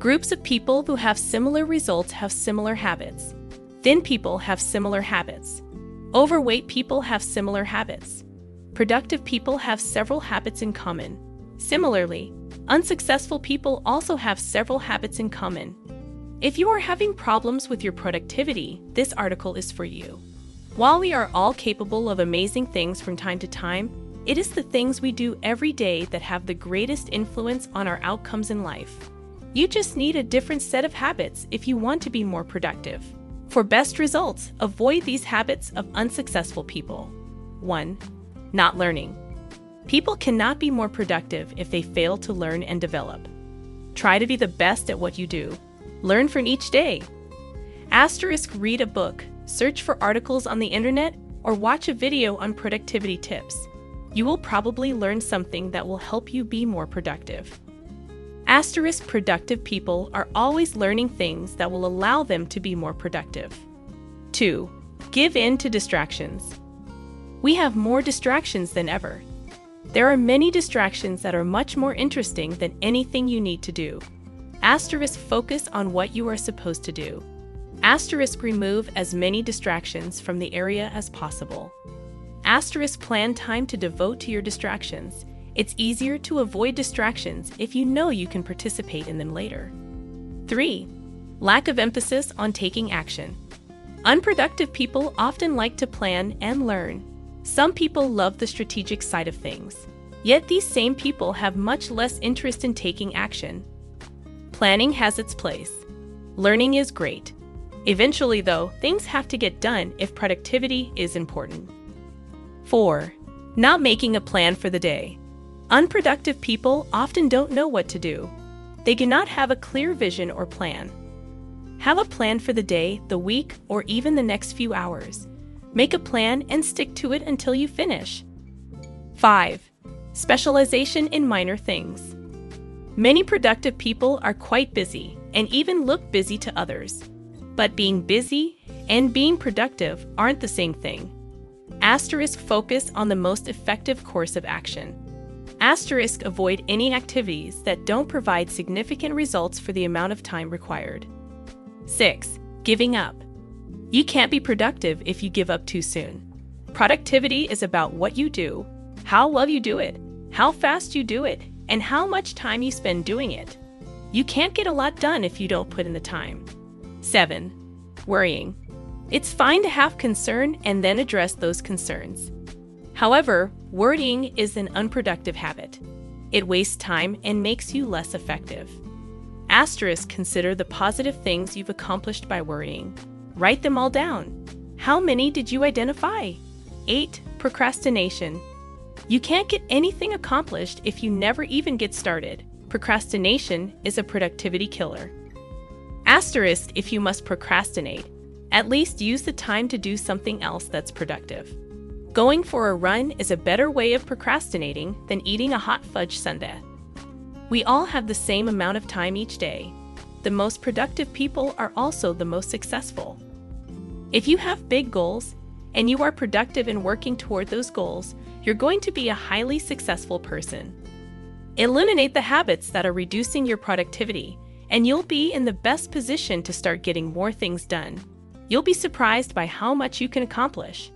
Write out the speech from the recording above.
Groups of people who have similar results have similar habits. Thin people have similar habits. Overweight people have similar habits. Productive people have several habits in common. Similarly, unsuccessful people also have several habits in common. If you are having problems with your productivity, this article is for you. While we are all capable of amazing things from time to time, it is the things we do every day that have the greatest influence on our outcomes in life. You just need a different set of habits if you want to be more productive. For best results, avoid these habits of unsuccessful people. 1. Not learning. People cannot be more productive if they fail to learn and develop. Try to be the best at what you do. Learn from each day. Asterisk read a book, search for articles on the internet, or watch a video on productivity tips. You will probably learn something that will help you be more productive. Asterisk productive people are always learning things that will allow them to be more productive. 2. Give in to distractions. We have more distractions than ever. There are many distractions that are much more interesting than anything you need to do. Asterisk focus on what you are supposed to do. Asterisk remove as many distractions from the area as possible. Asterisk plan time to devote to your distractions. It's easier to avoid distractions if you know you can participate in them later. 3. Lack of emphasis on taking action. Unproductive people often like to plan and learn. Some people love the strategic side of things. Yet these same people have much less interest in taking action. Planning has its place. Learning is great. Eventually, though, things have to get done if productivity is important. 4. Not making a plan for the day. Unproductive people often don't know what to do. They do not have a clear vision or plan. Have a plan for the day, the week, or even the next few hours. Make a plan and stick to it until you finish. 5. Specialization in minor things. Many productive people are quite busy and even look busy to others. But being busy and being productive aren't the same thing. Asterisk focus on the most effective course of action. Asterisk avoid any activities that don't provide significant results for the amount of time required. 6. Giving up. You can't be productive if you give up too soon. Productivity is about what you do, how well you do it, how fast you do it, and how much time you spend doing it. You can't get a lot done if you don't put in the time. 7. Worrying. It's fine to have concern and then address those concerns. However, worrying is an unproductive habit. It wastes time and makes you less effective. Asterisk consider the positive things you've accomplished by worrying. Write them all down. How many did you identify? 8. Procrastination. You can't get anything accomplished if you never even get started. Procrastination is a productivity killer. Asterisk if you must procrastinate. At least use the time to do something else that's productive. Going for a run is a better way of procrastinating than eating a hot fudge sundae. We all have the same amount of time each day. The most productive people are also the most successful. If you have big goals and you are productive in working toward those goals, you're going to be a highly successful person. Eliminate the habits that are reducing your productivity, and you'll be in the best position to start getting more things done. You'll be surprised by how much you can accomplish.